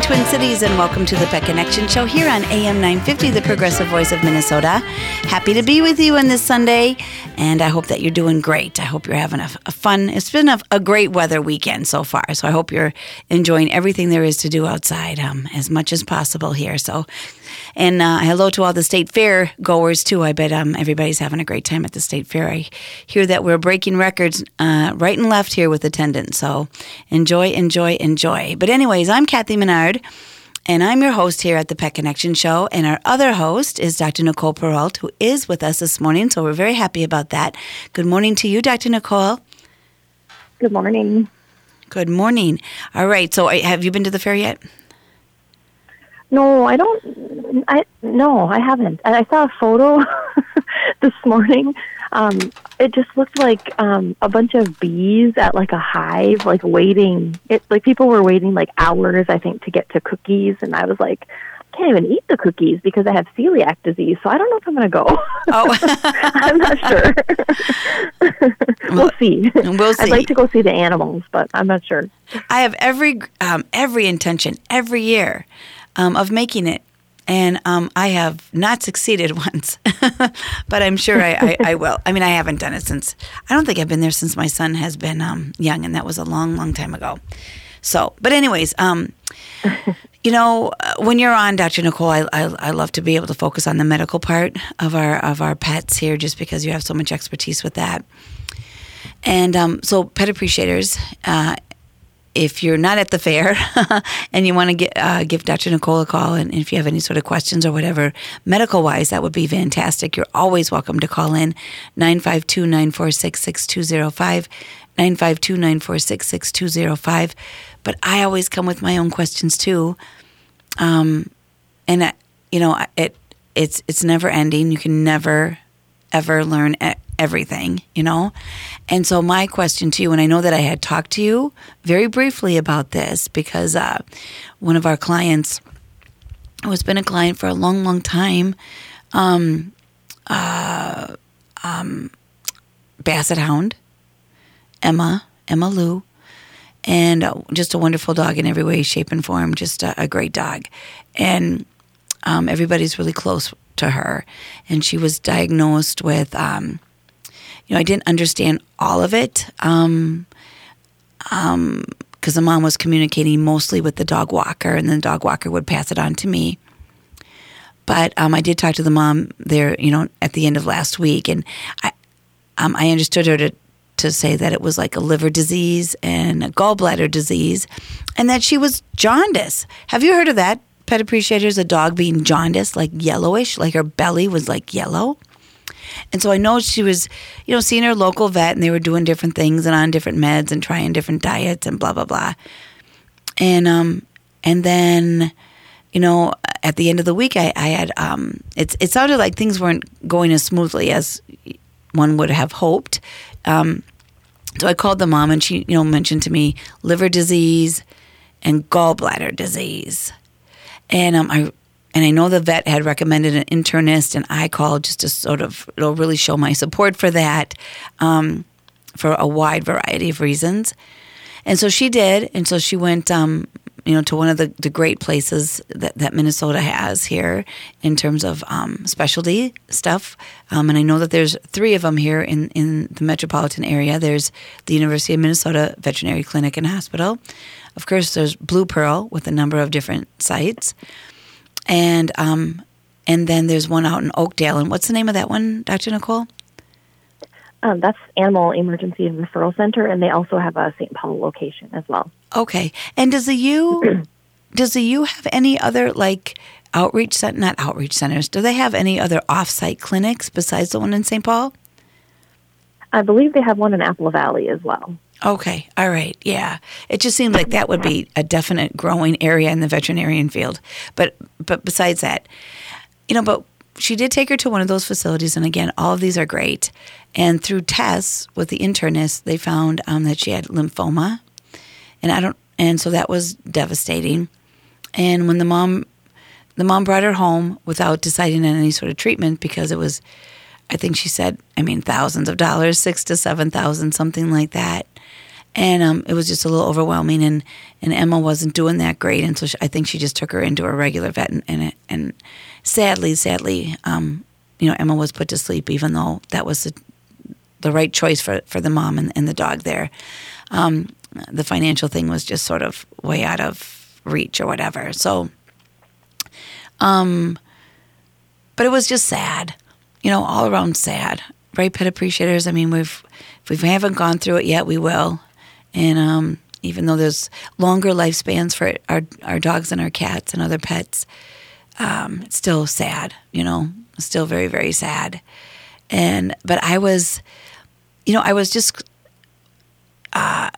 Twin Cities, and welcome to the Pet Connection Show here on AM 950, the progressive voice of Minnesota. Happy to be with you on this Sunday, and I hope that you're doing great. I hope you're having a, a fun, it's been a, a, great weather weekend so far, so I hope you're enjoying everything there is to do outside um, as much as possible here. So, and uh, hello to all the state fair goers, too. I bet um, everybody's having a great time at the state fair. I hear that we're breaking records uh, right and left here with attendance, so enjoy, enjoy, enjoy. But, anyways, I'm Kathy Menard. And I'm your host here at the Pet Connection Show. And our other host is Dr. Nicole Peralt, who is with us this morning. So we're very happy about that. Good morning to you, Dr. Nicole. Good morning. Good morning. All right. So have you been to the fair yet? No, I don't. I no, I haven't. I saw a photo this morning um, it just looked like um, a bunch of bees at like a hive, like waiting. It like people were waiting like hours, I think, to get to cookies, and I was like, I can't even eat the cookies because I have celiac disease. So I don't know if I'm going to go. Oh, I'm not sure. we'll see. We'll see. I'd like to go see the animals, but I'm not sure. I have every um, every intention every year um, of making it and um, I have not succeeded once, but I'm sure I, I, I, will. I mean, I haven't done it since, I don't think I've been there since my son has been um, young, and that was a long, long time ago. So, but, anyways, um, you know, uh, when you're on, Dr. Nicole, I, I, I, love to be able to focus on the medical part of our of our pets here, just because you have so much expertise with that. And um, so, pet appreciators, uh, if you're not at the fair and you want to uh, give Dr. Nicole a call, and if you have any sort of questions or whatever, medical wise, that would be fantastic. You're always welcome to call in 952 946 6205. 952 946 6205. But I always come with my own questions too. Um, and, I, you know, it, it's, it's never ending. You can never, ever learn everything, you know? And so, my question to you, and I know that I had talked to you very briefly about this because uh, one of our clients, who has been a client for a long, long time, um, uh, um, Basset Hound, Emma, Emma Lou, and uh, just a wonderful dog in every way, shape, and form, just a, a great dog. And um, everybody's really close to her. And she was diagnosed with um, you know, I didn't understand all of it. Um, um, because the mom was communicating mostly with the dog walker, and then the dog walker would pass it on to me. But um, I did talk to the mom there, you know, at the end of last week, and I, um, I understood her to to say that it was like a liver disease and a gallbladder disease, and that she was jaundice. Have you heard of that? Pet appreciators, a dog being jaundice, like yellowish, like her belly was like yellow. And so I know she was, you know, seeing her local vet and they were doing different things and on different meds and trying different diets and blah blah blah. And um and then you know, at the end of the week I, I had um it's it sounded like things weren't going as smoothly as one would have hoped. Um so I called the mom and she, you know, mentioned to me liver disease and gallbladder disease. And um, I and I know the vet had recommended an internist, and I called just to sort of it'll really show my support for that um, for a wide variety of reasons. And so she did, and so she went, um, you know, to one of the, the great places that, that Minnesota has here in terms of um, specialty stuff. Um, and I know that there's three of them here in, in the metropolitan area. There's the University of Minnesota Veterinary Clinic and Hospital. Of course, there's Blue Pearl with a number of different sites and um, and then there's one out in Oakdale. And what's the name of that one, Dr. Nicole? Um, that's Animal Emergency and Referral Center, and they also have a St. Paul location as well. Okay. And does the U does the U have any other like outreach center? Not outreach centers. Do they have any other off-site clinics besides the one in St. Paul? I believe they have one in Apple Valley as well. Okay, all right, yeah. It just seemed like that would be a definite growing area in the veterinarian field. But but besides that, you know, but she did take her to one of those facilities, and again, all of these are great. And through tests with the internist, they found um, that she had lymphoma, and I don't, and so that was devastating. And when the mom, the mom brought her home without deciding on any sort of treatment because it was, I think she said, I mean, thousands of dollars, six to seven thousand, something like that and um, it was just a little overwhelming. And, and Emma wasn't doing that great, and so she, I think she just took her into a regular vet. And and, and sadly, sadly, um, you know, Emma was put to sleep, even though that was the, the right choice for for the mom and, and the dog there. Um, the financial thing was just sort of way out of reach or whatever. So, um, but it was just sad, you know, all around sad. Right, pet appreciators. I mean, we've if we haven't gone through it yet, we will. And um, even though there's longer lifespans for our our dogs and our cats and other pets, um, it's still sad. You know, still very very sad. And but I was, you know, I was just. Uh,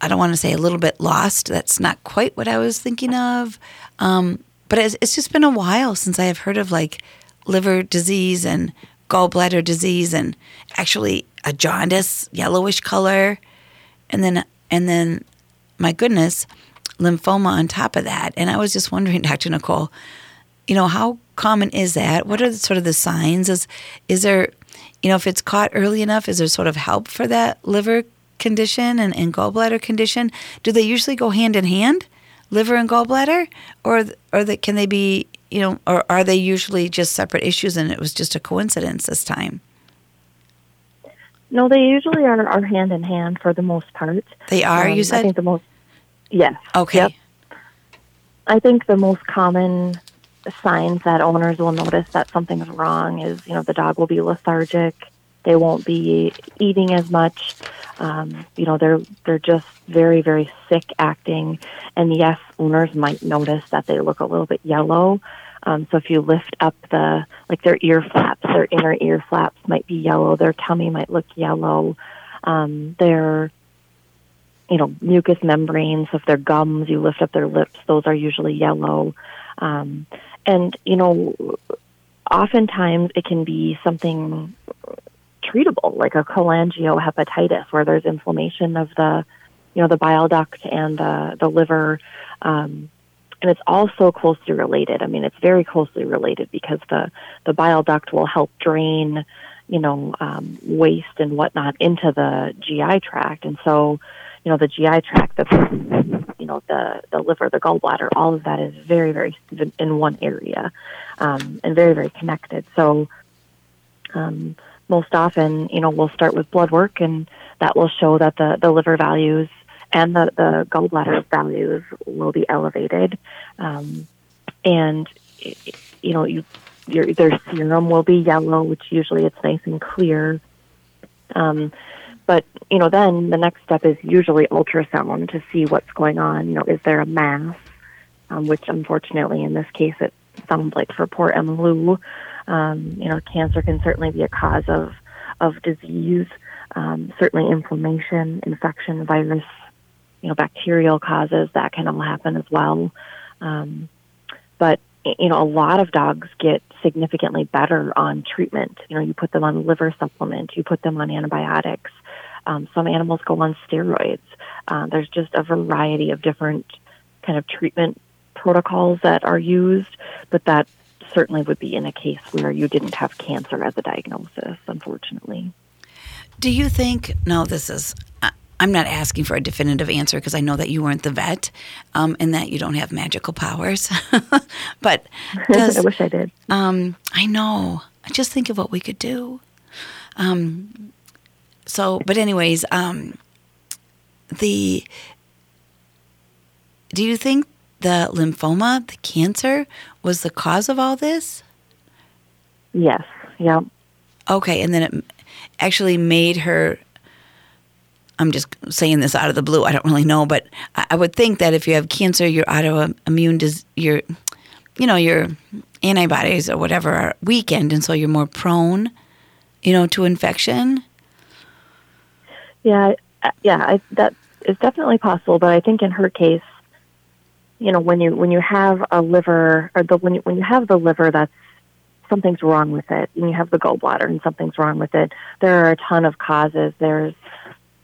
I don't want to say a little bit lost. That's not quite what I was thinking of. Um, but it's, it's just been a while since I have heard of like liver disease and gallbladder disease and actually a jaundice, yellowish color, and then and then my goodness, lymphoma on top of that. And I was just wondering, Dr. Nicole, you know, how common is that? What are the, sort of the signs? Is is there, you know, if it's caught early enough, is there sort of help for that liver condition and, and gallbladder condition? Do they usually go hand in hand, liver and gallbladder, or or that can they be, you know, or are they usually just separate issues and it was just a coincidence this time? No, they usually are, are hand in hand for the most part. They are. Um, you said. I think the most. Yes. Okay. Yep. I think the most common signs that owners will notice that something's wrong is, you know, the dog will be lethargic. They won't be eating as much. Um, you know, they're they're just very very sick acting, and yes, owners might notice that they look a little bit yellow. Um, so if you lift up the like their ear flaps, their inner ear flaps might be yellow. Their tummy might look yellow. Um, their you know mucous membranes, if their gums, you lift up their lips, those are usually yellow. Um, and you know, oftentimes it can be something treatable, like a cholangiohepatitis, where there's inflammation of the, you know, the bile duct and the the liver, um, and it's also closely related. I mean, it's very closely related because the the bile duct will help drain, you know, um, waste and whatnot into the GI tract, and so, you know, the GI tract, the you know, the the liver, the gallbladder, all of that is very very in one area, um, and very very connected. So. Um, most often, you know, we'll start with blood work, and that will show that the, the liver values and the, the gallbladder values will be elevated. Um, and, you know, you, your, their serum will be yellow, which usually it's nice and clear. Um, but, you know, then the next step is usually ultrasound to see what's going on. You know, is there a mass? Um, which unfortunately in this case it sounds like for poor Emma Lou, um, you know, cancer can certainly be a cause of of disease. Um, certainly, inflammation, infection, virus, you know, bacterial causes that can all happen as well. Um, but you know, a lot of dogs get significantly better on treatment. You know, you put them on liver supplement, you put them on antibiotics. Um, some animals go on steroids. Uh, there's just a variety of different kind of treatment protocols that are used, but that certainly would be in a case where you didn't have cancer as a diagnosis, unfortunately. Do you think, no, this is, I'm not asking for a definitive answer because I know that you weren't the vet um, and that you don't have magical powers. but does, I wish I did. Um, I know. I just think of what we could do. Um, so, but anyways, um, the, do you think the lymphoma, the cancer, was the cause of all this? Yes. Yeah. Okay, and then it actually made her. I'm just saying this out of the blue. I don't really know, but I would think that if you have cancer, your autoimmune, dis- your, you know, your antibodies or whatever are weakened, and so you're more prone, you know, to infection. Yeah, yeah, I, that is definitely possible. But I think in her case, you know when you when you have a liver or the when you when you have the liver that's something's wrong with it and you have the gallbladder and something's wrong with it there are a ton of causes there's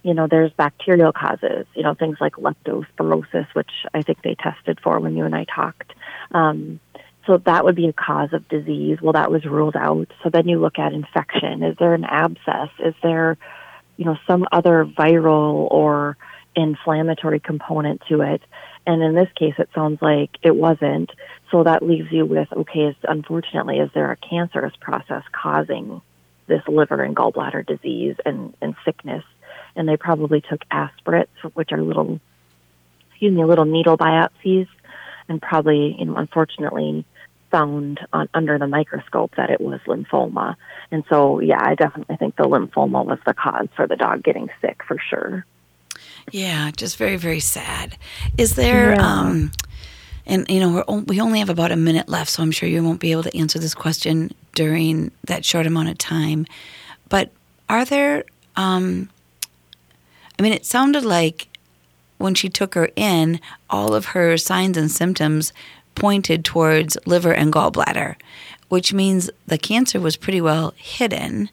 you know there's bacterial causes you know things like leptospirosis which i think they tested for when you and i talked um, so that would be a cause of disease well that was ruled out so then you look at infection is there an abscess is there you know some other viral or inflammatory component to it. And in this case, it sounds like it wasn't. So that leaves you with okay, is, unfortunately, is there a cancerous process causing this liver and gallbladder disease and, and sickness? And they probably took aspirates, which are little, excuse me, little needle biopsies, and probably, you know, unfortunately, found on, under the microscope that it was lymphoma. And so, yeah, I definitely think the lymphoma was the cause for the dog getting sick for sure. Yeah, just very, very sad. Is there, yeah. um, and you know, we're, we only have about a minute left, so I'm sure you won't be able to answer this question during that short amount of time. But are there, um, I mean, it sounded like when she took her in, all of her signs and symptoms pointed towards liver and gallbladder, which means the cancer was pretty well hidden.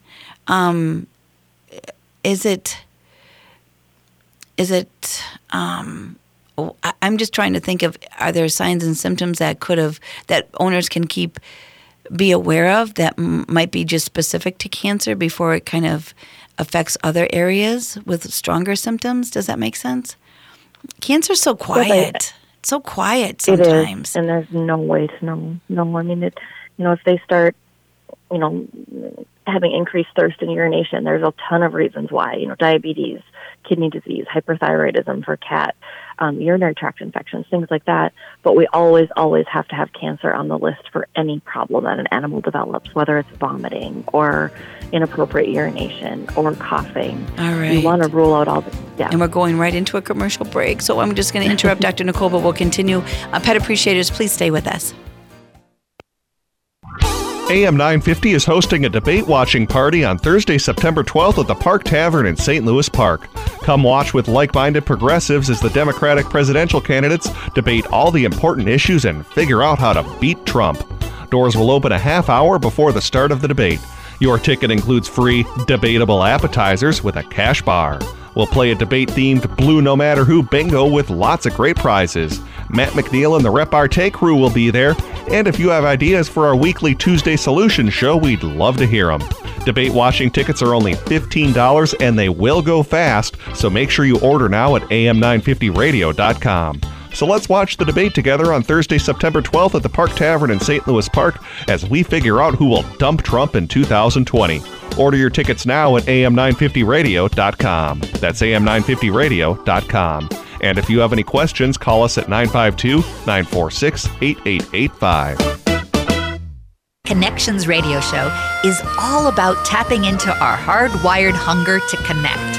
Um, is it? Is it? Um, I'm just trying to think of are there signs and symptoms that could have that owners can keep be aware of that might be just specific to cancer before it kind of affects other areas with stronger symptoms. Does that make sense? Cancer's so quiet so quiet sometimes. It is, and there's no way to know. No, I mean, it. You know, if they start, you know, having increased thirst and urination, there's a ton of reasons why. You know, diabetes, kidney disease, hyperthyroidism for cat, um, urinary tract infections, things like that. But we always, always have to have cancer on the list for any problem that an animal develops, whether it's vomiting or inappropriate urination or coughing. All right. You want to rule out all the yeah. And we're going right into a commercial break. So I'm just going to interrupt Dr. Nicole, but we'll continue. Uh, pet appreciators, please stay with us. AM 950 is hosting a debate watching party on Thursday, September 12th at the Park Tavern in St. Louis Park. Come watch with like minded progressives as the Democratic presidential candidates debate all the important issues and figure out how to beat Trump. Doors will open a half hour before the start of the debate. Your ticket includes free debatable appetizers with a cash bar. We'll play a debate themed Blue No Matter Who bingo with lots of great prizes. Matt McNeil and the Repartee crew will be there, and if you have ideas for our weekly Tuesday Solution show, we'd love to hear them. Debate watching tickets are only $15 and they will go fast, so make sure you order now at am950radio.com. So let's watch the debate together on Thursday, September 12th at the Park Tavern in St. Louis Park as we figure out who will dump Trump in 2020. Order your tickets now at am950radio.com. That's am950radio.com. And if you have any questions, call us at 952 946 8885. Connections Radio Show is all about tapping into our hardwired hunger to connect.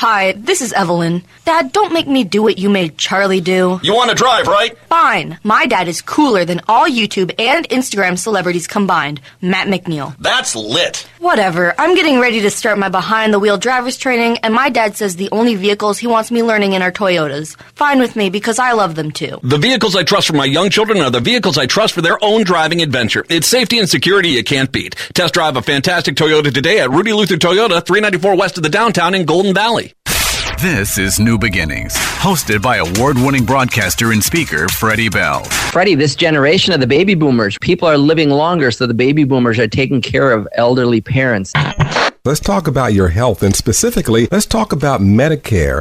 Hi, this is Evelyn. Dad, don't make me do what you made Charlie do. You want to drive, right? Fine. My dad is cooler than all YouTube and Instagram celebrities combined. Matt McNeil. That's lit. Whatever. I'm getting ready to start my behind the wheel driver's training, and my dad says the only vehicles he wants me learning in are Toyotas. Fine with me because I love them too. The vehicles I trust for my young children are the vehicles I trust for their own driving adventure. It's safety and security you can't beat. Test drive a fantastic Toyota today at Rudy Luther Toyota, 394 west of the downtown in Golden Valley. This is New Beginnings, hosted by award winning broadcaster and speaker Freddie Bell. Freddie, this generation of the baby boomers, people are living longer, so the baby boomers are taking care of elderly parents. Let's talk about your health, and specifically, let's talk about Medicare.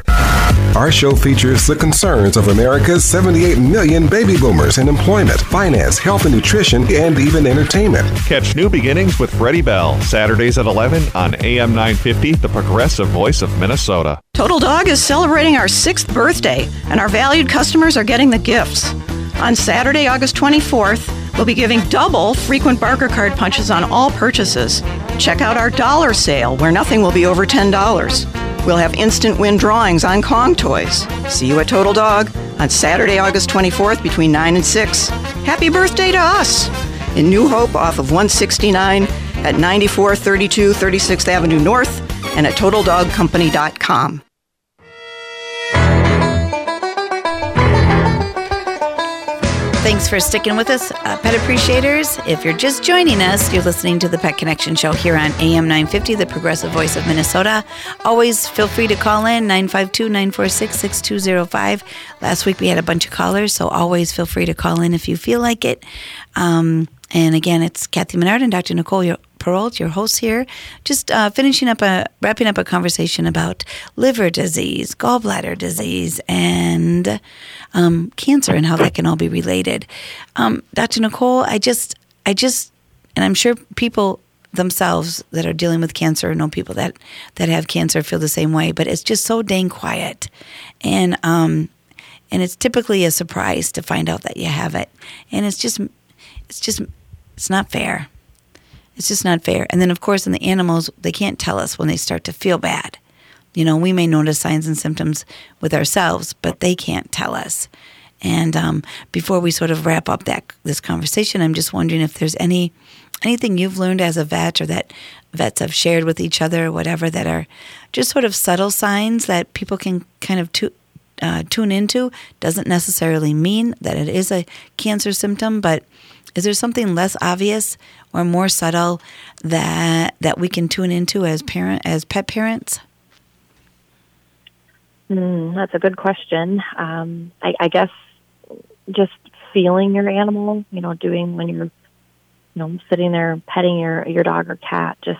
Our show features the concerns of America's 78 million baby boomers in employment, finance, health and nutrition, and even entertainment. Catch New Beginnings with Freddie Bell, Saturdays at 11 on AM 950, the progressive voice of Minnesota. Total Dog is celebrating our sixth birthday, and our valued customers are getting the gifts. On Saturday, August 24th, we'll be giving double frequent Barker card punches on all purchases. Check out our dollar sale, where nothing will be over $10. We'll have instant win drawings on Kong toys. See you at Total Dog on Saturday, August 24th between 9 and 6. Happy birthday to us! In New Hope off of 169 at 9432 36th Avenue North and at TotalDogCompany.com. Thanks for sticking with us, uh, pet appreciators. If you're just joining us, you're listening to the Pet Connection Show here on AM 950, the progressive voice of Minnesota. Always feel free to call in 952 946 6205. Last week we had a bunch of callers, so always feel free to call in if you feel like it. Um, and again, it's Kathy Menard and Dr. Nicole Perrault, your host here, just uh, finishing up a wrapping up a conversation about liver disease, gallbladder disease, and um, cancer, and how that can all be related. Um, Dr. Nicole, I just, I just, and I'm sure people themselves that are dealing with cancer know people that that have cancer feel the same way, but it's just so dang quiet, and um, and it's typically a surprise to find out that you have it, and it's just, it's just, it's not fair it's just not fair. And then, of course, in the animals, they can't tell us when they start to feel bad. You know, we may notice signs and symptoms with ourselves, but they can't tell us. And um, before we sort of wrap up that this conversation, I'm just wondering if there's any anything you've learned as a vet or that vets have shared with each other or whatever that are just sort of subtle signs that people can kind of tu- uh, tune into. Doesn't necessarily mean that it is a cancer symptom, but is there something less obvious or more subtle that that we can tune into as parent as pet parents? Mm, that's a good question. Um, I, I guess just feeling your animal, you know, doing when you're, you know, sitting there petting your your dog or cat, just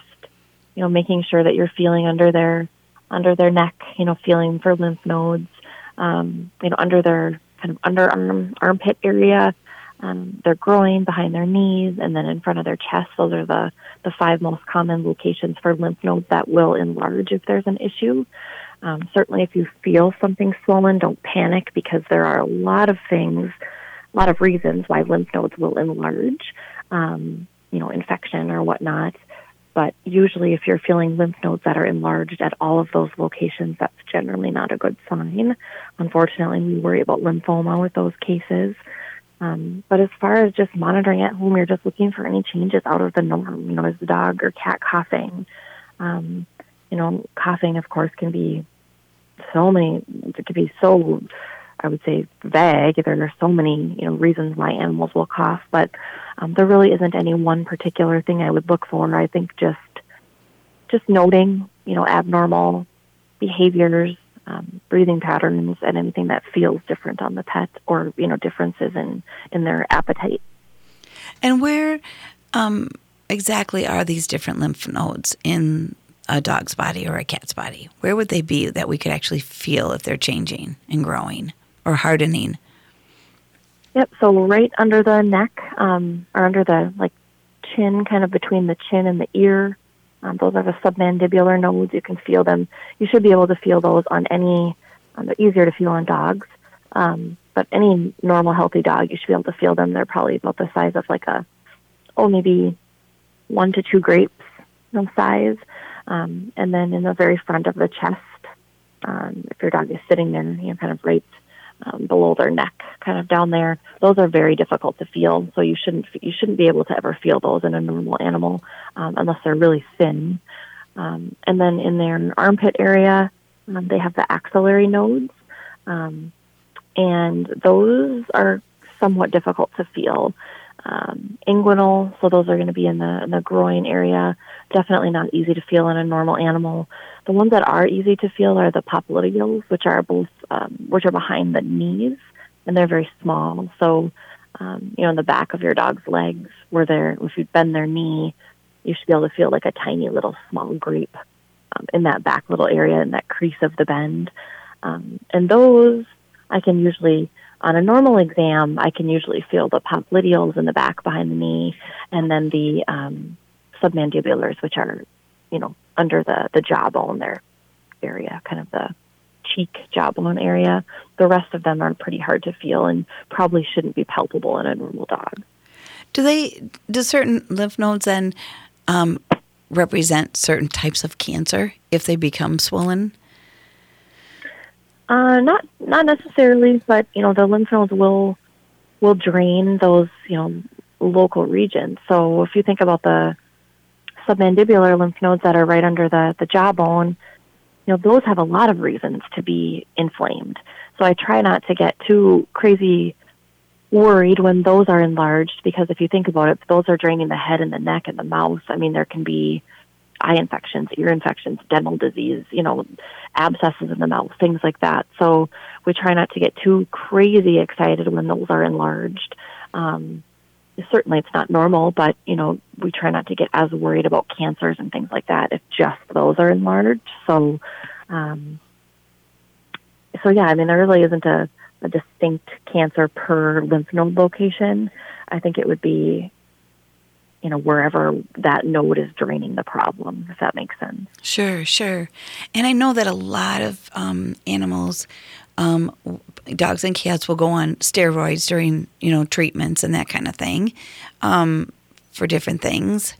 you know, making sure that you're feeling under their under their neck, you know, feeling for lymph nodes, um, you know, under their kind of underarm armpit area, um, their groin, behind their knees, and then in front of their chest. Those are the, the five most common locations for lymph nodes that will enlarge if there's an issue. Um, certainly, if you feel something swollen, don't panic because there are a lot of things, a lot of reasons why lymph nodes will enlarge, um, you know, infection or whatnot. But usually, if you're feeling lymph nodes that are enlarged at all of those locations, that's generally not a good sign. Unfortunately, we worry about lymphoma with those cases. Um, but as far as just monitoring at home, you're just looking for any changes out of the norm. You know, is the dog or cat coughing? Um, you know, coughing, of course, can be so many. It can be so, I would say, vague. There are so many, you know, reasons why animals will cough, but um, there really isn't any one particular thing I would look for. I think just, just noting, you know, abnormal behaviors, um, breathing patterns and anything that feels different on the pet or you know differences in in their appetite. And where um, exactly are these different lymph nodes in a dog's body or a cat's body? Where would they be that we could actually feel if they're changing and growing or hardening? Yep so right under the neck um, or under the like chin kind of between the chin and the ear um, those are the submandibular nodes. You can feel them. You should be able to feel those on any. Um, they're easier to feel on dogs, um, but any normal healthy dog, you should be able to feel them. They're probably about the size of like a, oh maybe, one to two grapes, you know, size. Um, and then in the very front of the chest, um, if your dog is sitting there, you know, kind of right um, below their neck, kind of down there. Those are very difficult to feel, so you shouldn't you shouldn't be able to ever feel those in a normal animal um, unless they're really thin. Um, and then in their armpit area, um, they have the axillary nodes, um, and those are somewhat difficult to feel. Um, inguinal, so those are going to be in the in the groin area. Definitely not easy to feel in a normal animal. The ones that are easy to feel are the popliteals, which are both um, which are behind the knees, and they're very small. So, um, you know, in the back of your dog's legs, where they're if you bend their knee, you should be able to feel like a tiny little small grape um, in that back little area in that crease of the bend. Um, and those I can usually on a normal exam, I can usually feel the popliteals in the back behind the knee, and then the um, submandibulars, which are, you know, under the the jawbone there area, kind of the cheek jawbone area. The rest of them are pretty hard to feel and probably shouldn't be palpable in a normal dog. Do they? Do certain lymph nodes then um, represent certain types of cancer if they become swollen? Uh, not not necessarily, but you know the lymph nodes will will drain those you know local regions. So if you think about the submandibular lymph nodes that are right under the, the jawbone, you know, those have a lot of reasons to be inflamed. So I try not to get too crazy worried when those are enlarged because if you think about it, those are draining the head and the neck and the mouth. I mean, there can be eye infections, ear infections, dental disease, you know, abscesses in the mouth, things like that. So we try not to get too crazy excited when those are enlarged. Um, certainly it's not normal, but you know, we try not to get as worried about cancers and things like that if just those are enlarged. So, um, so yeah, I mean, there really isn't a, a distinct cancer per lymph node location. I think it would be, you know, wherever that node is draining the problem, if that makes sense. Sure, sure. And I know that a lot of um, animals, um, dogs and cats, will go on steroids during, you know, treatments and that kind of thing um, for different things.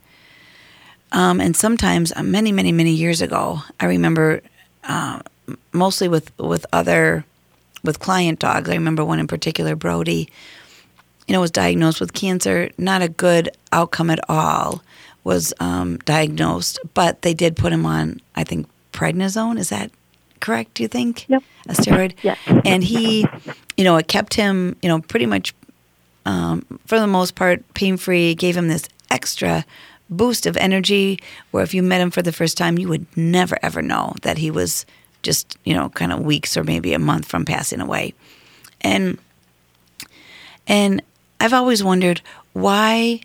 Um, and sometimes, uh, many, many, many years ago, I remember uh, mostly with with other with client dogs. I remember one in particular, Brody. You know, was diagnosed with cancer. Not a good outcome at all. Was um, diagnosed, but they did put him on. I think prednisone. Is that correct? Do you think? Yep. A steroid. Yes. And he, you know, it kept him, you know, pretty much um, for the most part pain free. Gave him this extra boost of energy where if you met him for the first time, you would never ever know that he was just, you know, kind of weeks or maybe a month from passing away. And and I've always wondered why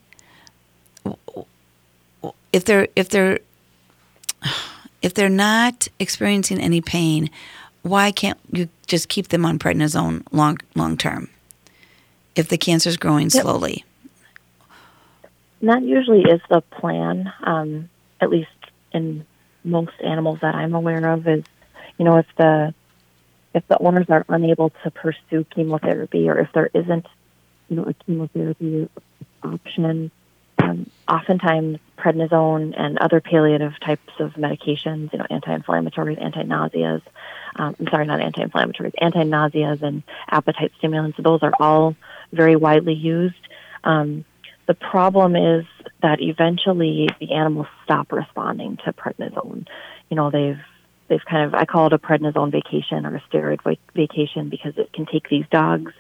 if they're if they're if they're not experiencing any pain, why can't you just keep them on prednisone long long term? If the cancer is growing slowly. That usually is the plan, um, at least in most animals that I'm aware of. Is you know if the if the owners are unable to pursue chemotherapy, or if there isn't you know a chemotherapy option, um, oftentimes prednisone and other palliative types of medications, you know, anti-inflammatories, anti-nauseas. Um, I'm sorry, not anti-inflammatories, anti-nauseas and appetite stimulants. Those are all very widely used. Um, the problem is that eventually the animals stop responding to prednisone. You know, they've they've kind of I call it a prednisone vacation or a steroid vacation because it can take these dogs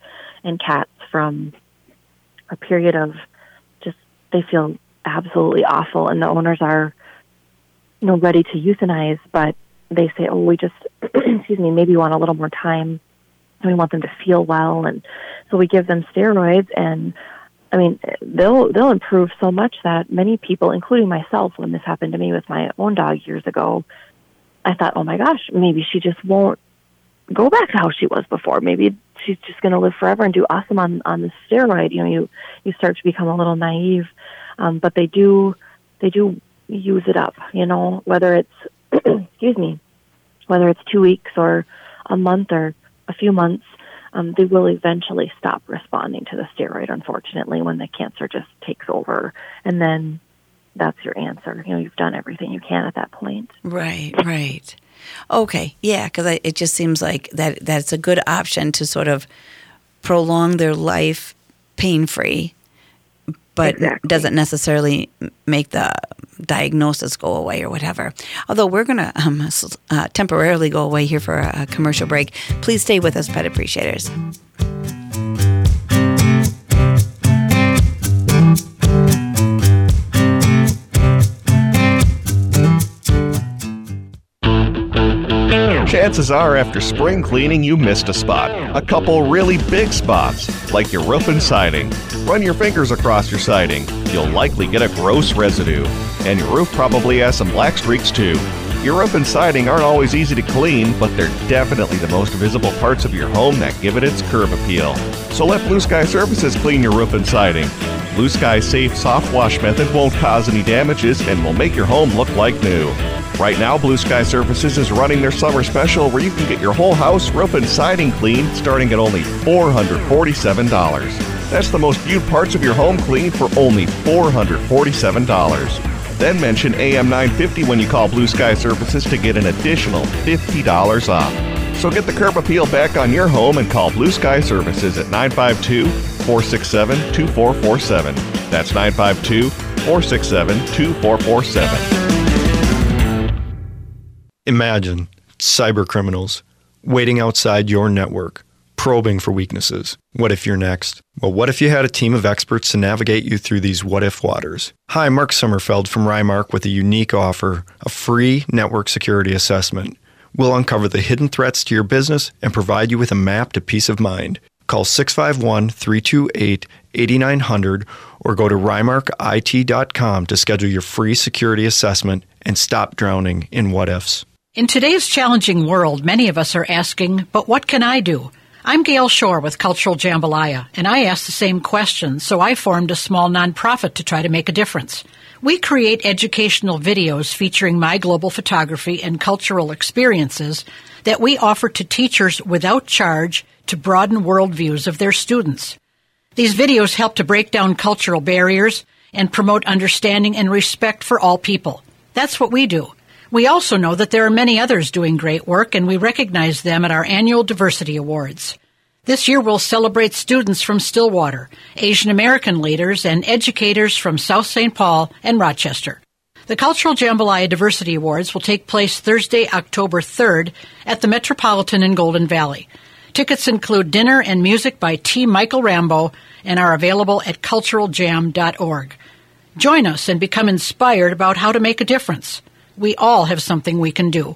and cats from a period of just they feel absolutely awful and the owners are you know ready to euthanize but they say oh we just excuse me maybe want a little more time. And we want them to feel well. And so we give them steroids and I mean, they'll they'll improve so much that many people, including myself, when this happened to me with my own dog years ago, I thought, oh my gosh, maybe she just won't go back to how she was before. Maybe she's just going to live forever and do awesome on on the steroid. You know, you you start to become a little naive, um, but they do they do use it up. You know, whether it's excuse me, whether it's two weeks or a month or a few months, um, they will eventually stop responding to the steroid, unfortunately, when the cancer just takes over. And then that's your answer. You know, you've done everything you can at that point. Right, right. Okay, yeah, because it just seems like that that's a good option to sort of prolong their life pain free, but doesn't necessarily make the diagnosis go away or whatever. Although we're going to um, uh, temporarily go away here for a, a commercial break. Please stay with us, pet appreciators. Chances are, after spring cleaning, you missed a spot. A couple really big spots, like your roof and siding. Run your fingers across your siding. You'll likely get a gross residue. And your roof probably has some black streaks too. Your roof and siding aren't always easy to clean, but they're definitely the most visible parts of your home that give it its curb appeal. So let Blue Sky Services clean your roof and siding. Blue Sky's safe soft wash method won't cause any damages and will make your home look like new. Right now, Blue Sky Services is running their summer special where you can get your whole house, roof, and siding cleaned starting at only $447. That's the most viewed parts of your home cleaned for only $447. Then mention AM 950 when you call Blue Sky Services to get an additional $50 off. So get the curb appeal back on your home and call Blue Sky Services at 952 467 2447. That's 952 467 2447. Imagine cyber criminals waiting outside your network, probing for weaknesses. What if you're next? Well, what if you had a team of experts to navigate you through these what if waters? Hi, Mark Sommerfeld from Rymark with a unique offer a free network security assessment. We'll uncover the hidden threats to your business and provide you with a map to peace of mind. Call 651 328 8900 or go to rymarkit.com to schedule your free security assessment and stop drowning in what ifs. In today's challenging world, many of us are asking, but what can I do? I'm Gail Shore with Cultural Jambalaya, and I asked the same question, so I formed a small nonprofit to try to make a difference. We create educational videos featuring my global photography and cultural experiences that we offer to teachers without charge to broaden worldviews of their students. These videos help to break down cultural barriers and promote understanding and respect for all people. That's what we do. We also know that there are many others doing great work, and we recognize them at our annual Diversity Awards. This year we'll celebrate students from Stillwater, Asian American leaders, and educators from South St. Paul and Rochester. The Cultural Jambalaya Diversity Awards will take place Thursday, October 3rd at the Metropolitan in Golden Valley. Tickets include dinner and music by T. Michael Rambo and are available at culturaljam.org. Join us and become inspired about how to make a difference. We all have something we can do.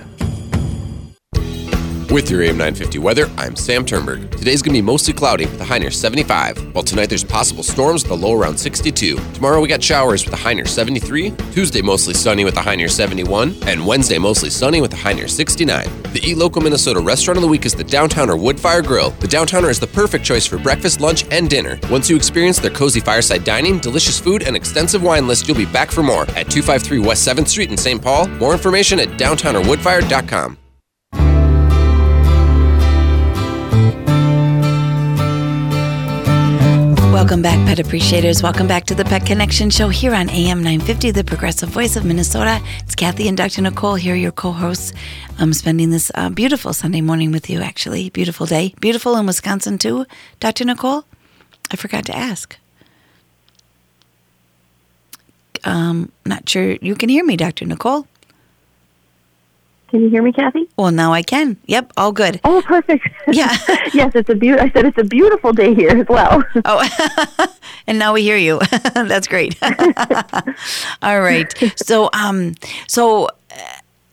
With your AM 950 weather, I'm Sam Turnberg. Today's going to be mostly cloudy with a high near 75, while tonight there's possible storms with a low around 62. Tomorrow we got showers with a high near 73, Tuesday mostly sunny with a high near 71, and Wednesday mostly sunny with a high near 69. The Eat Local Minnesota restaurant of the week is the Downtowner Woodfire Grill. The Downtowner is the perfect choice for breakfast, lunch, and dinner. Once you experience their cozy fireside dining, delicious food, and extensive wine list, you'll be back for more at 253 West 7th Street in St. Paul. More information at downtownerwoodfire.com. Welcome back, pet appreciators. Welcome back to the Pet Connection Show here on AM 950, the progressive voice of Minnesota. It's Kathy and Dr. Nicole here, your co hosts. I'm spending this uh, beautiful Sunday morning with you, actually. Beautiful day. Beautiful in Wisconsin, too, Dr. Nicole? I forgot to ask. Um, not sure you can hear me, Dr. Nicole. Can you hear me, Kathy? Well, now I can. Yep, all good. Oh, perfect. Yeah. yes, it's a be- I said it's a beautiful day here as well. oh, and now we hear you. That's great. all right. So, um, so. Uh,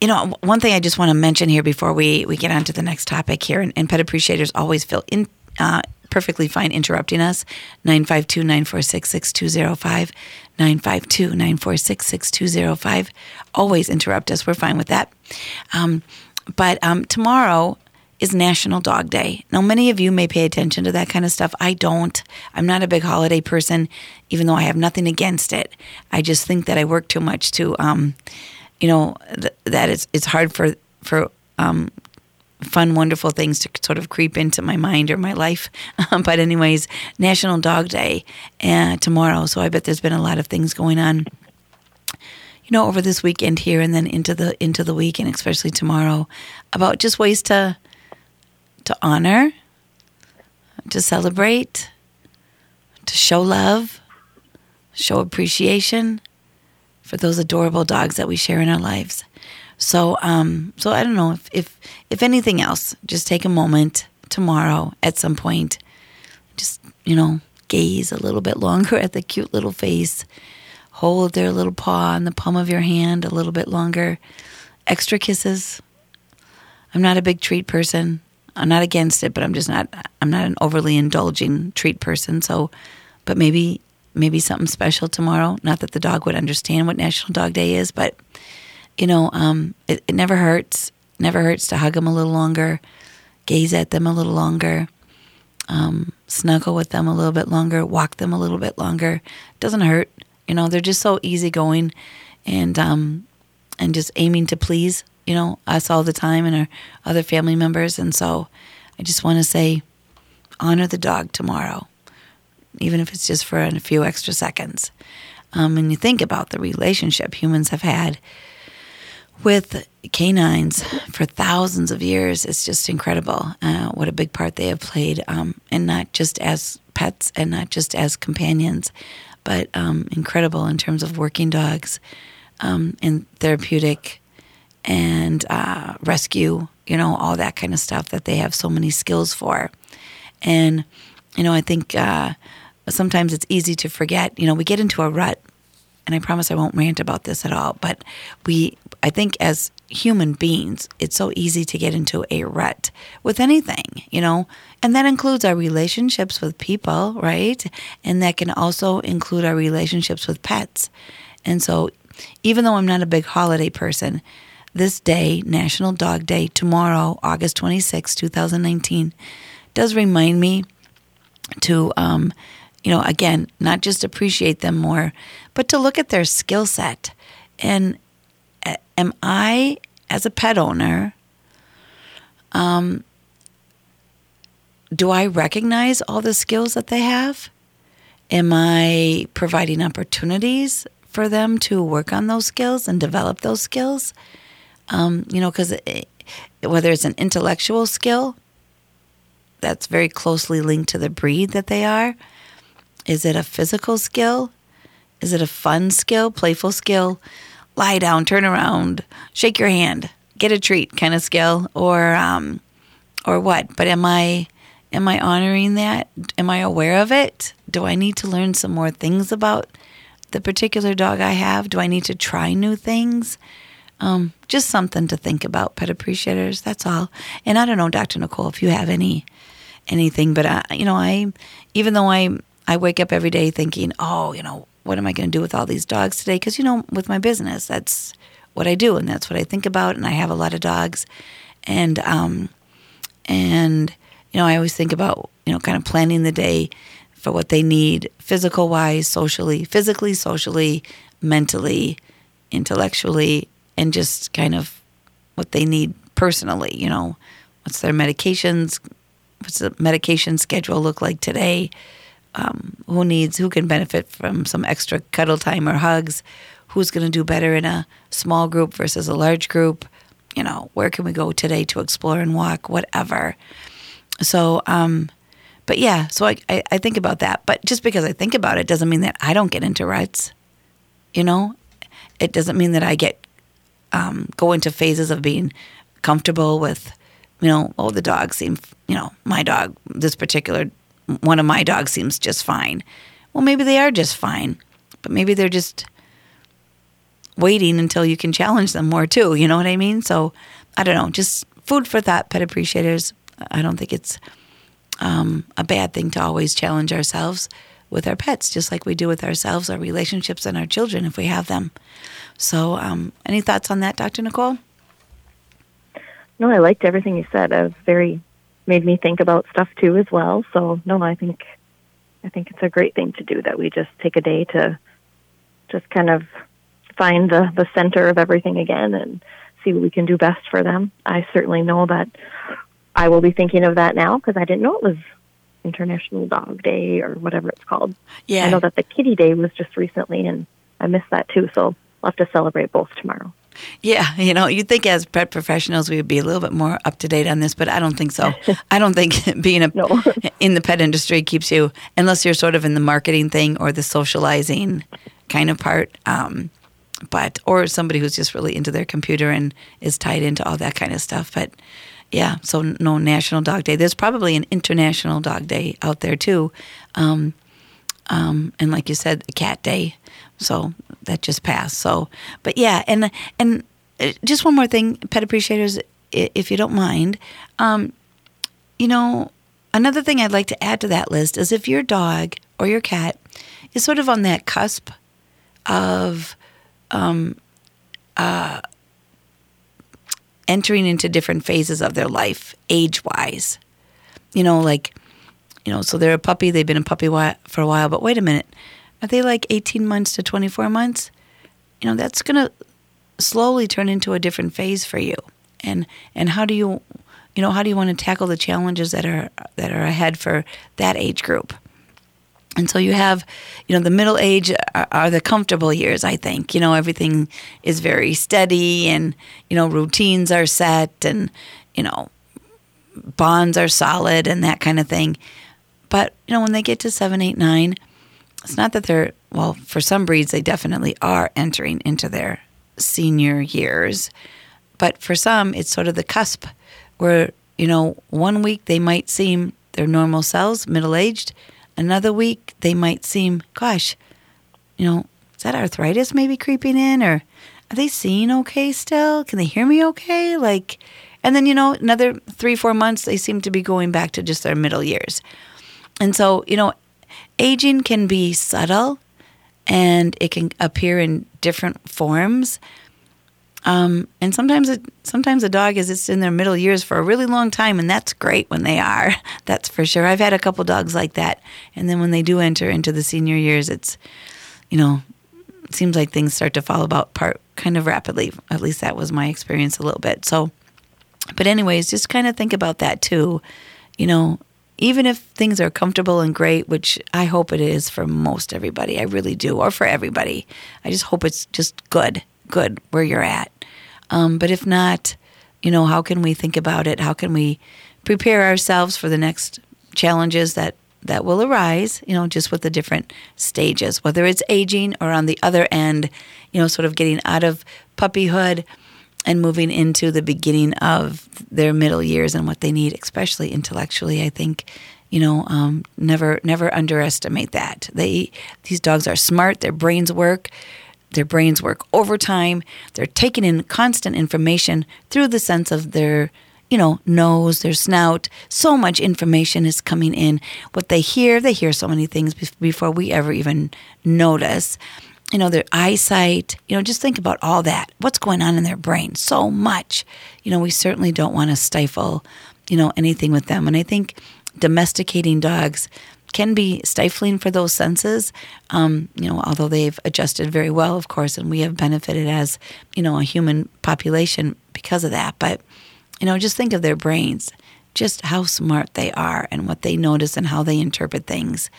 you know, one thing I just want to mention here before we, we get on to the next topic here, and, and pet appreciators always feel in, uh, perfectly fine interrupting us. 952 946 6205. 952 946 6205. Always interrupt us. We're fine with that. Um, but um, tomorrow is National Dog Day. Now, many of you may pay attention to that kind of stuff. I don't. I'm not a big holiday person, even though I have nothing against it. I just think that I work too much to, um, you know, th- that it's it's hard for for um, fun, wonderful things to sort of creep into my mind or my life. but, anyways, National Dog Day uh, tomorrow. So I bet there's been a lot of things going on. You know, over this weekend here, and then into the into the week, and especially tomorrow, about just ways to to honor, to celebrate, to show love, show appreciation for those adorable dogs that we share in our lives. So, um, so I don't know if, if if anything else, just take a moment tomorrow at some point, just you know, gaze a little bit longer at the cute little face, hold their little paw on the palm of your hand a little bit longer, extra kisses. I'm not a big treat person. I'm not against it, but I'm just not. I'm not an overly indulging treat person. So, but maybe maybe something special tomorrow. Not that the dog would understand what National Dog Day is, but you know, um, it, it never hurts. Never hurts to hug them a little longer, gaze at them a little longer, um, snuggle with them a little bit longer, walk them a little bit longer. It doesn't hurt. You know, they're just so easygoing and um, and just aiming to please, you know, us all the time and our other family members. And so I just want to say honor the dog tomorrow, even if it's just for a few extra seconds. Um, and you think about the relationship humans have had with canines for thousands of years. It's just incredible uh, what a big part they have played, um, and not just as pets and not just as companions, but um, incredible in terms of working dogs um, and therapeutic and uh, rescue, you know, all that kind of stuff that they have so many skills for. And, you know, I think uh, sometimes it's easy to forget, you know, we get into a rut and I promise I won't rant about this at all, but we, I think as human beings, it's so easy to get into a rut with anything, you know, and that includes our relationships with people, right? And that can also include our relationships with pets. And so, even though I'm not a big holiday person, this day, National Dog Day, tomorrow, August 26, 2019, does remind me to, um, you know, again, not just appreciate them more, but to look at their skill set. And am I, as a pet owner, um, do I recognize all the skills that they have? Am I providing opportunities for them to work on those skills and develop those skills? Um, you know, because whether it's an intellectual skill that's very closely linked to the breed that they are, is it a physical skill? Is it a fun skill, playful skill? Lie down, turn around, shake your hand, get a treat kind of skill, or um, or what? But am I am I honoring that? Am I aware of it? Do I need to learn some more things about the particular dog I have? Do I need to try new things? Um, just something to think about, pet appreciators. That's all. And I don't know, Dr. Nicole, if you have any anything, but I, you know, I even though I I wake up every day thinking, oh, you know, what am I going to do with all these dogs today? Because you know, with my business, that's what I do, and that's what I think about. And I have a lot of dogs, and um, and you know, I always think about you know, kind of planning the day for what they need, physical wise, socially, physically, socially, mentally, intellectually, and just kind of what they need personally. You know, what's their medications? What's the medication schedule look like today? Um, who needs, who can benefit from some extra cuddle time or hugs? Who's going to do better in a small group versus a large group? You know, where can we go today to explore and walk? Whatever. So, um, but yeah, so I, I, I think about that. But just because I think about it doesn't mean that I don't get into ruts. You know, it doesn't mean that I get um, go into phases of being comfortable with, you know, oh, the dog seems, you know, my dog, this particular one of my dogs seems just fine. Well, maybe they are just fine, but maybe they're just waiting until you can challenge them more too. You know what I mean? So I don't know. Just food for thought, pet appreciators. I don't think it's um, a bad thing to always challenge ourselves with our pets, just like we do with ourselves, our relationships, and our children if we have them. So, um, any thoughts on that, Dr. Nicole? No, I liked everything you said. I was very made me think about stuff too as well. So, no, I think I think it's a great thing to do that we just take a day to just kind of find the the center of everything again and see what we can do best for them. I certainly know that I will be thinking of that now because I didn't know it was International Dog Day or whatever it's called. Yeah. I know that the Kitty Day was just recently, and I missed that too. So I'll have to celebrate both tomorrow. Yeah, you know, you'd think as pet professionals we would be a little bit more up to date on this, but I don't think so. I don't think being a no. in the pet industry keeps you, unless you're sort of in the marketing thing or the socializing kind of part. Um, but or somebody who's just really into their computer and is tied into all that kind of stuff. But yeah, so no National Dog Day. There's probably an International Dog Day out there too. Um, um, and like you said, Cat Day. So that just passed. So, but yeah, and and uh, just one more thing, pet appreciators, if you don't mind, um, you know, another thing I'd like to add to that list is if your dog or your cat is sort of on that cusp of um, uh, entering into different phases of their life, age wise. You know, like, you know, so they're a puppy, they've been a puppy for a while, but wait a minute, are they like 18 months to 24 months? You know, that's going to slowly turn into a different phase for you. And, and how do you, you know, how do you want to tackle the challenges that are that are ahead for that age group? And so you have, you know, the middle age are, are, the comfortable years, I think. You know, everything is very steady and, you know, routines are set and, you know, bonds are solid and that kind of thing. But, you know, when they get to seven, eight, nine, it's not that they're, well, for some breeds, they definitely are entering into their senior years. But for some, it's sort of the cusp where, you know, one week they might seem their normal selves, middle aged. Another week they might seem, gosh, you know, is that arthritis maybe creeping in? Or are they seeing okay still? Can they hear me okay? Like, and then, you know, another three, four months, they seem to be going back to just their middle years. And so, you know, aging can be subtle and it can appear in different forms. Um, and sometimes it, sometimes a dog is just in their middle years for a really long time, and that's great when they are. That's for sure. I've had a couple dogs like that, and then when they do enter into the senior years, it's you know, it seems like things start to fall about part kind of rapidly. At least that was my experience a little bit. So, but anyways, just kind of think about that too. You know, even if things are comfortable and great, which I hope it is for most everybody, I really do, or for everybody. I just hope it's just good, good where you're at. Um, but if not, you know, how can we think about it? How can we prepare ourselves for the next challenges that that will arise? You know, just with the different stages, whether it's aging or on the other end, you know, sort of getting out of puppyhood and moving into the beginning of their middle years and what they need, especially intellectually. I think, you know, um, never never underestimate that. They these dogs are smart. Their brains work. Their brains work overtime. They're taking in constant information through the sense of their you know, nose, their snout. So much information is coming in. What they hear, they hear so many things before we ever even notice you know, their eyesight, you know, just think about all that. What's going on in their brain? So much. You know, we certainly don't want to stifle, you know, anything with them. And I think domesticating dogs can be stifling for those senses, um, you know, although they've adjusted very well, of course, and we have benefited as, you know, a human population because of that. But, you know, just think of their brains, just how smart they are and what they notice and how they interpret things.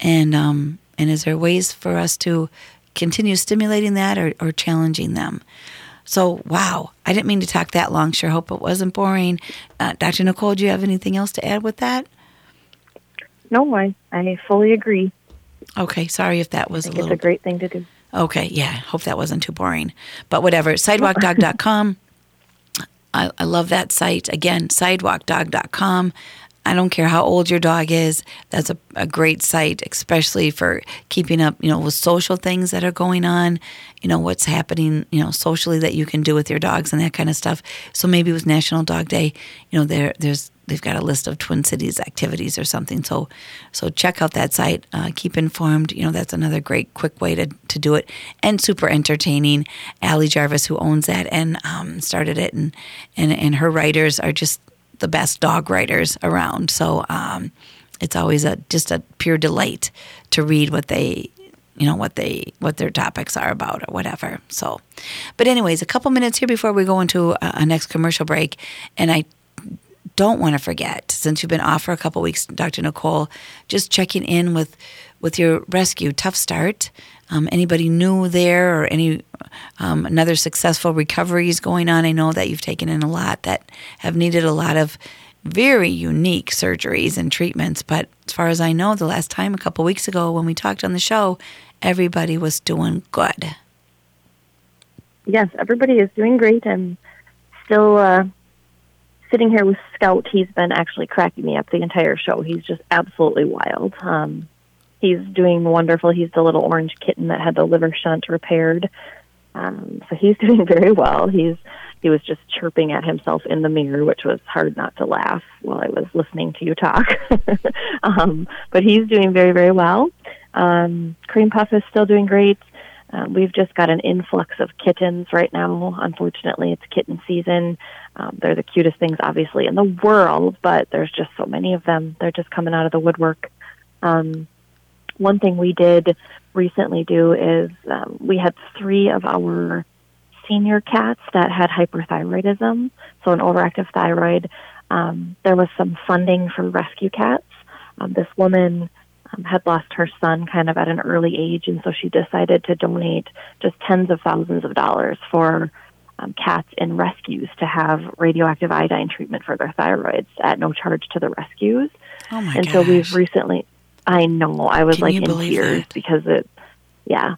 And, um, and is there ways for us to continue stimulating that or, or challenging them. So, wow, I didn't mean to talk that long. Sure hope it wasn't boring. Uh, Dr. Nicole, do you have anything else to add with that? No, I, I fully agree. Okay, sorry if that was a little. It's a great thing to do. Okay, yeah, hope that wasn't too boring. But whatever, sidewalkdog.com. I, I love that site. Again, sidewalkdog.com. I don't care how old your dog is. That's a, a great site, especially for keeping up, you know, with social things that are going on, you know, what's happening, you know, socially that you can do with your dogs and that kind of stuff. So maybe with National Dog Day, you know, there there's they've got a list of Twin Cities activities or something. So so check out that site. Uh, keep informed. You know, that's another great quick way to, to do it and super entertaining. Allie Jarvis, who owns that and um, started it, and, and and her writers are just the best dog writers around. So um, it's always a just a pure delight to read what they you know what they what their topics are about or whatever. So but anyways a couple minutes here before we go into a, a next commercial break. And i don't want to forget since you've been off for a couple weeks dr nicole just checking in with with your rescue. Tough start um, anybody new there or any um, another successful recoveries going on? I know that you've taken in a lot that have needed a lot of very unique surgeries and treatments. But as far as I know, the last time a couple weeks ago when we talked on the show, everybody was doing good. Yes, everybody is doing great. I'm still uh, sitting here with Scout. He's been actually cracking me up the entire show. He's just absolutely wild. Um, he's doing wonderful. He's the little orange kitten that had the liver shunt repaired. Um, so he's doing very well. He's he was just chirping at himself in the mirror, which was hard not to laugh while I was listening to you talk. um, but he's doing very very well. Um, Cream Puff is still doing great. Um, we've just got an influx of kittens right now. Unfortunately, it's kitten season. Um, they're the cutest things, obviously, in the world, but there's just so many of them. They're just coming out of the woodwork. Um, one thing we did recently do is um, we had three of our senior cats that had hyperthyroidism, so an overactive thyroid. um, there was some funding for rescue cats. Um, this woman um, had lost her son kind of at an early age, and so she decided to donate just tens of thousands of dollars for um, cats in rescues to have radioactive iodine treatment for their thyroids at no charge to the rescues. Oh my and gosh. so we've recently, I know, I was Can like in tears that? because it, yeah.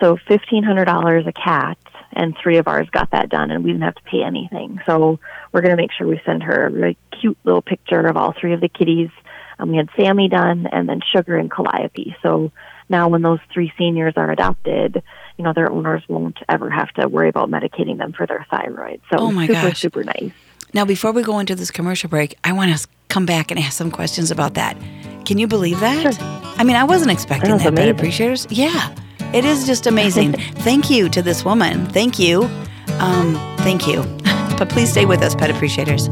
So fifteen hundred dollars a cat, and three of ours got that done, and we didn't have to pay anything. So we're going to make sure we send her a really cute little picture of all three of the kitties. Um, we had Sammy done, and then Sugar and Calliope. So now, when those three seniors are adopted, you know their owners won't ever have to worry about medicating them for their thyroid. So Oh, my super gosh. super nice. Now, before we go into this commercial break, I want to come back and ask some questions about that. Can you believe that? I mean, I wasn't expecting that, Pet. Appreciators. Yeah, it is just amazing. thank you to this woman. Thank you. Um, thank you. But please stay with us, Pet Appreciators.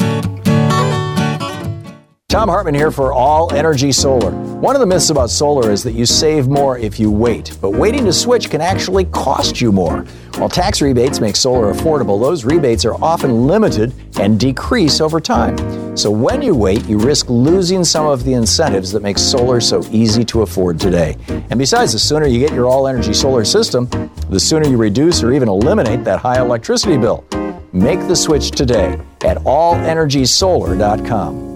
Tom Hartman here for All Energy Solar. One of the myths about solar is that you save more if you wait, but waiting to switch can actually cost you more. While tax rebates make solar affordable, those rebates are often limited and decrease over time. So when you wait, you risk losing some of the incentives that make solar so easy to afford today. And besides, the sooner you get your all energy solar system, the sooner you reduce or even eliminate that high electricity bill. Make the switch today at allenergysolar.com.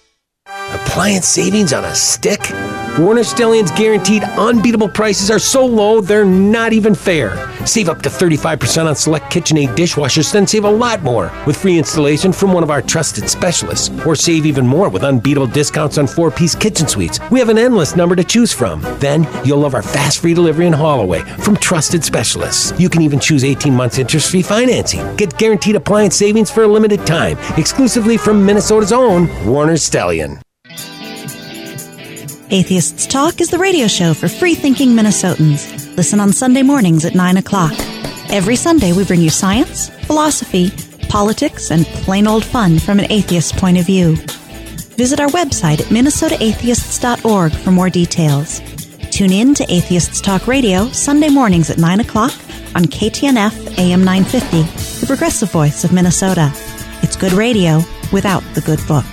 Appliance savings on a stick? Warner Stellian's guaranteed unbeatable prices are so low they're not even fair. Save up to 35% on select KitchenAid dishwashers, then save a lot more with free installation from one of our trusted specialists. Or save even more with unbeatable discounts on four piece kitchen suites. We have an endless number to choose from. Then you'll love our fast free delivery and haul away from trusted specialists. You can even choose 18 months interest free financing. Get guaranteed appliance savings for a limited time, exclusively from Minnesota's own Warner Stellian. Atheists Talk is the radio show for free thinking Minnesotans. Listen on Sunday mornings at 9 o'clock. Every Sunday, we bring you science, philosophy, politics, and plain old fun from an atheist's point of view. Visit our website at minnesotaatheists.org for more details. Tune in to Atheists Talk Radio Sunday mornings at 9 o'clock on KTNF AM 950, the progressive voice of Minnesota. It's good radio without the good book.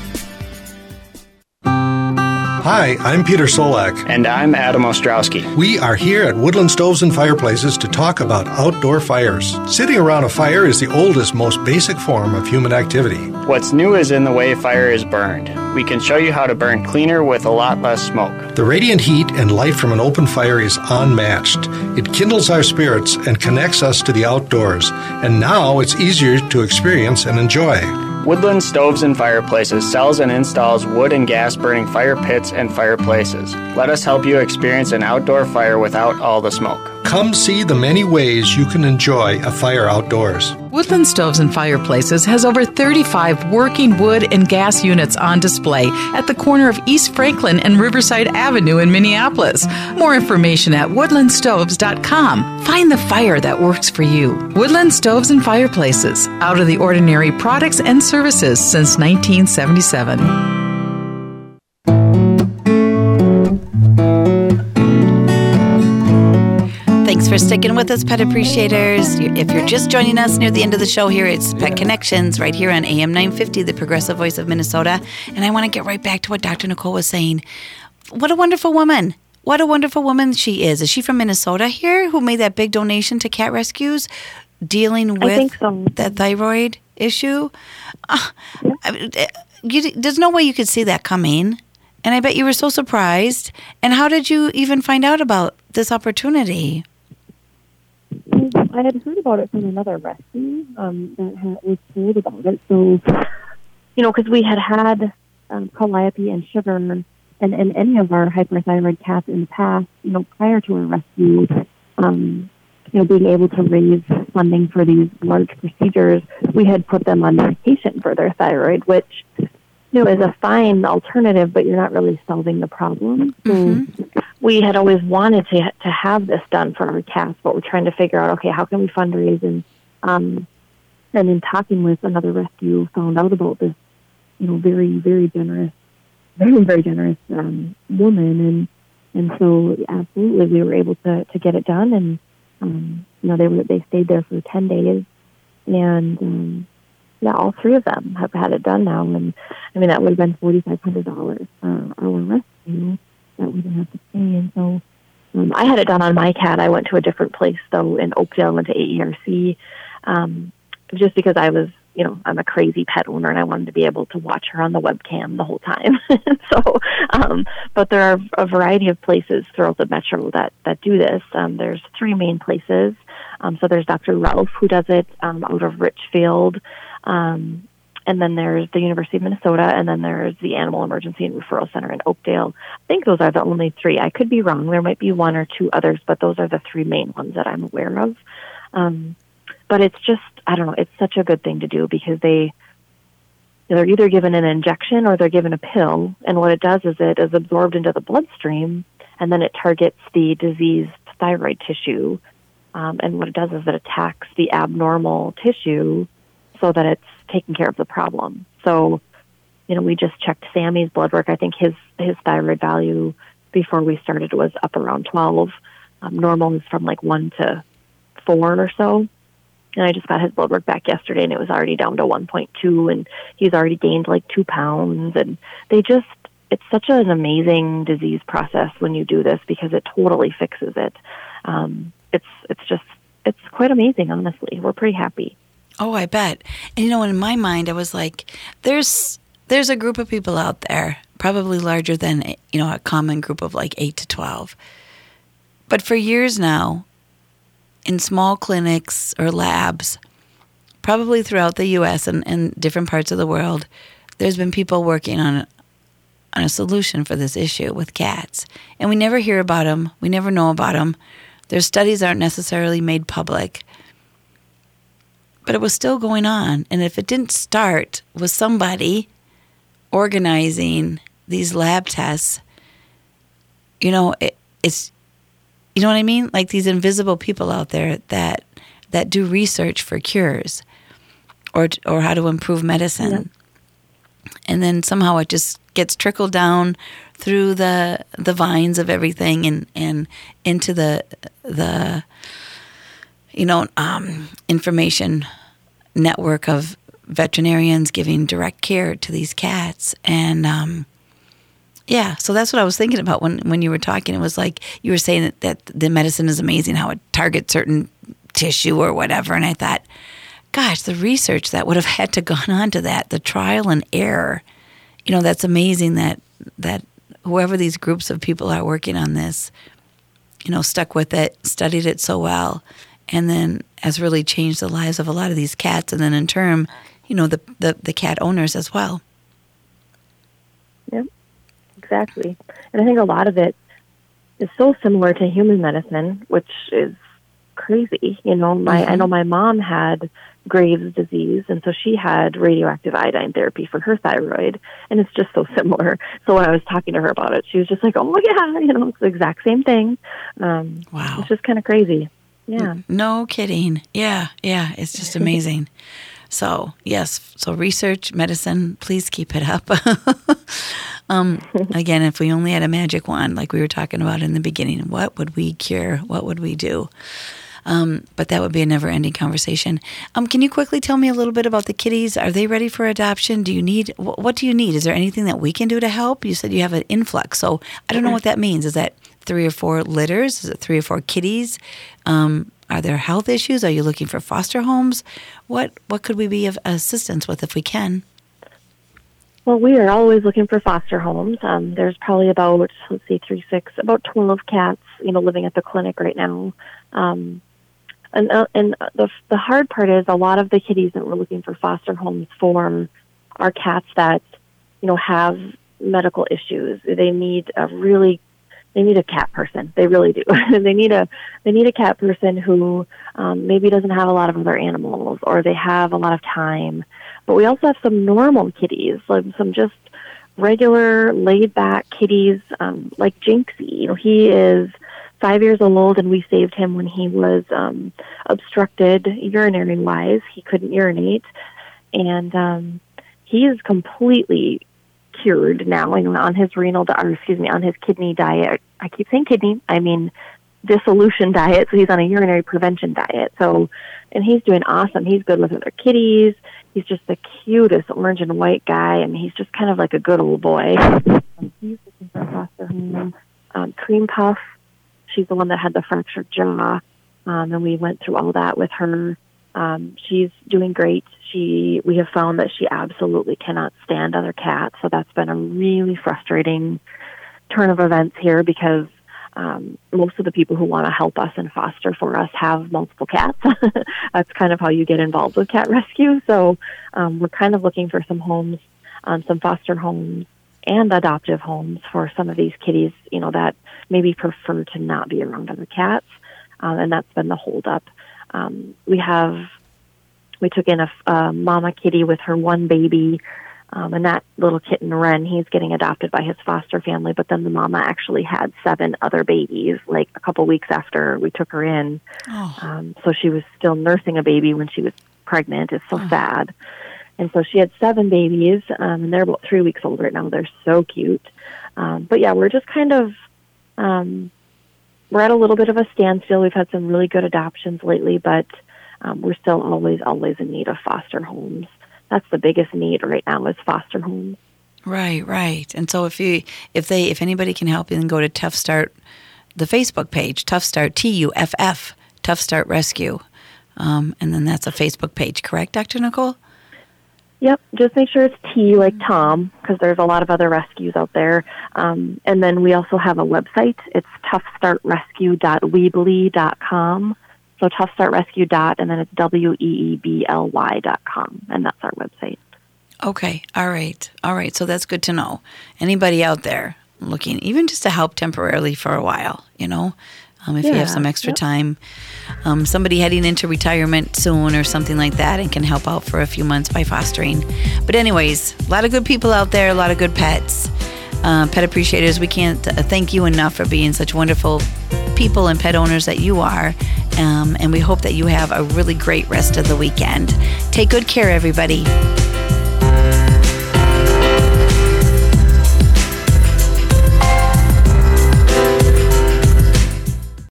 Hi, I'm Peter Solak. And I'm Adam Ostrowski. We are here at Woodland Stoves and Fireplaces to talk about outdoor fires. Sitting around a fire is the oldest, most basic form of human activity. What's new is in the way fire is burned. We can show you how to burn cleaner with a lot less smoke. The radiant heat and light from an open fire is unmatched. It kindles our spirits and connects us to the outdoors, and now it's easier to experience and enjoy. Woodland Stoves and Fireplaces sells and installs wood and gas burning fire pits and fireplaces. Let us help you experience an outdoor fire without all the smoke. Come see the many ways you can enjoy a fire outdoors. Woodland Stoves and Fireplaces has over 35 working wood and gas units on display at the corner of East Franklin and Riverside Avenue in Minneapolis. More information at woodlandstoves.com. Find the fire that works for you. Woodland Stoves and Fireplaces, out of the ordinary products and services since 1977. Thanks for sticking with us, pet appreciators. If you're just joining us near the end of the show here, it's Pet Connections right here on AM 950, the progressive voice of Minnesota. And I want to get right back to what Dr. Nicole was saying. What a wonderful woman. What a wonderful woman she is. Is she from Minnesota here who made that big donation to cat rescues dealing with so. that thyroid issue? Eh, you, there's no way you could see that coming. And I bet you were so surprised. And how did you even find out about this opportunity? I had heard about it from another rescue um, that had, was told about it. So, you know, because we had had um, Calliope and Sugar and, and any of our hyperthyroid cats in the past, you know, prior to our rescue, um, you know, being able to raise funding for these large procedures, we had put them on medication for their thyroid, which you know is a fine alternative, but you're not really solving the problem. Mm-hmm. We had always wanted to to have this done for our cats, but we're trying to figure out okay, how can we fundraise? And um, and in talking with another rescue, found out about this, you know, very very generous, very very generous um, woman, and and so absolutely we were able to to get it done, and um, you know they were they stayed there for ten days, and um, yeah, all three of them have had it done now, and I mean that would have been forty five hundred dollars for our rescue that we didn't have to pay, and so. Um, I had it done on my cat. I went to a different place though in Oakdale, went to AERC, um, just because I was, you know, I'm a crazy pet owner and I wanted to be able to watch her on the webcam the whole time. so, um, but there are a variety of places throughout the metro that that do this. Um, there's three main places. Um, so there's Dr. Ralph who does it um, out of Richfield. Um, and then there's the University of Minnesota, and then there's the Animal Emergency and Referral Center in Oakdale. I think those are the only three. I could be wrong. There might be one or two others, but those are the three main ones that I'm aware of. Um, but it's just, I don't know, it's such a good thing to do because they, they're either given an injection or they're given a pill. And what it does is it is absorbed into the bloodstream and then it targets the diseased thyroid tissue. Um, and what it does is it attacks the abnormal tissue so that it's taking care of the problem. So, you know, we just checked Sammy's blood work. I think his his thyroid value before we started was up around 12. Um, normal is from like 1 to 4 or so. And I just got his blood work back yesterday and it was already down to 1.2 and he's already gained like 2 pounds and they just it's such an amazing disease process when you do this because it totally fixes it. Um, it's it's just it's quite amazing, honestly. We're pretty happy. Oh, I bet. And you know, in my mind, I was like, there's there's a group of people out there, probably larger than you know a common group of like eight to twelve. But for years now, in small clinics or labs, probably throughout the U.S. and, and different parts of the world, there's been people working on on a solution for this issue with cats, and we never hear about them. We never know about them. Their studies aren't necessarily made public but it was still going on. And if it didn't start with somebody organizing these lab tests, you know, it, it's, you know what I mean? Like these invisible people out there that that do research for cures or or how to improve medicine. Yeah. And then somehow it just gets trickled down through the the vines of everything and and into the the you know, um, information network of veterinarians giving direct care to these cats. And um, yeah, so that's what I was thinking about when, when you were talking. It was like you were saying that, that the medicine is amazing, how it targets certain tissue or whatever. And I thought, gosh, the research that would have had to gone on to that, the trial and error. You know, that's amazing that that whoever these groups of people are working on this, you know, stuck with it, studied it so well, and then has really changed the lives of a lot of these cats, and then in turn, you know, the the, the cat owners as well. Yep, exactly. And I think a lot of it is so similar to human medicine, which is crazy. You know, my mm-hmm. I know my mom had Graves' disease, and so she had radioactive iodine therapy for her thyroid, and it's just so similar. So when I was talking to her about it, she was just like, "Oh yeah, you know, it's the exact same thing." Um, wow, it's just kind of crazy. Yeah. No kidding. Yeah, yeah. It's just amazing. so, yes. So, research, medicine, please keep it up. um, again, if we only had a magic wand, like we were talking about in the beginning, what would we cure? What would we do? Um, but that would be a never ending conversation. Um, can you quickly tell me a little bit about the kitties? Are they ready for adoption? Do you need, wh- what do you need? Is there anything that we can do to help? You said you have an influx. So I don't know what that means. Is that three or four litters? Is it three or four kitties? Um, are there health issues? Are you looking for foster homes? What what could we be of assistance with if we can? Well, we are always looking for foster homes. Um, there's probably about let's see, three, six, about twelve cats, you know, living at the clinic right now. Um, and uh, and the the hard part is a lot of the kitties that we're looking for foster homes for are cats that you know have medical issues. They need a really they need a cat person. They really do. they need a they need a cat person who um, maybe doesn't have a lot of other animals or they have a lot of time. But we also have some normal kitties, like some just regular laid back kitties, um, like Jinxie. You know, he is five years old, and we saved him when he was um, obstructed urinary wise. He couldn't urinate, and um, he is completely cured now and on his renal or excuse me on his kidney diet. I keep saying kidney. I mean dissolution diet. So he's on a urinary prevention diet. So and he's doing awesome. He's good with other kitties. He's just the cutest orange and white guy. Mean, he's just kind of like a good old boy. Um, he's looking for foster home. Um, Cream Puff, she's the one that had the fractured jaw, um, and we went through all that with her. Um, she's doing great. She, we have found that she absolutely cannot stand other cats, so that's been a really frustrating turn of events here because um, most of the people who want to help us and foster for us have multiple cats. That's kind of how you get involved with cat rescue. So um, we're kind of looking for some homes, um, some foster homes and adoptive homes for some of these kitties, you know, that maybe prefer to not be around other cats. Um, and that's been the holdup. Um, we have, we took in a, a mama kitty with her one baby um, and that little kitten Ren, he's getting adopted by his foster family. But then the mama actually had seven other babies, like a couple weeks after we took her in. Oh. Um, so she was still nursing a baby when she was pregnant. It's so sad. And so she had seven babies, um, and they're about three weeks old right now. They're so cute. Um, but yeah, we're just kind of um, we're at a little bit of a standstill. We've had some really good adoptions lately, but um, we're still always always in need of foster homes that's the biggest need right now is foster homes. Right, right. And so if you if they if anybody can help you, then go to Tuff Start, the Facebook page, Tuff Start T U F F, Tuff Start Rescue, um, and then that's a Facebook page, correct, Dr. Nicole? Yep, just make sure it's T like Tom because there's a lot of other rescues out there. Um, and then we also have a website. It's tuffstartrescue.weebly.com. So tuffstartrescue dot and then it's W E E B L Y dot com and that's our website. Okay, all right, all right. So that's good to know. Anybody out there looking, even just to help temporarily for a while, you know, um, if you have some extra yep. time, um, somebody heading into retirement soon or something like that, and can help out for a few months by fostering. But anyways, a lot of good people out there, a lot of good pets. Uh, pet appreciators, we can't uh, thank you enough for being such wonderful people and pet owners that you are. Um, and we hope that you have a really great rest of the weekend. Take good care, everybody.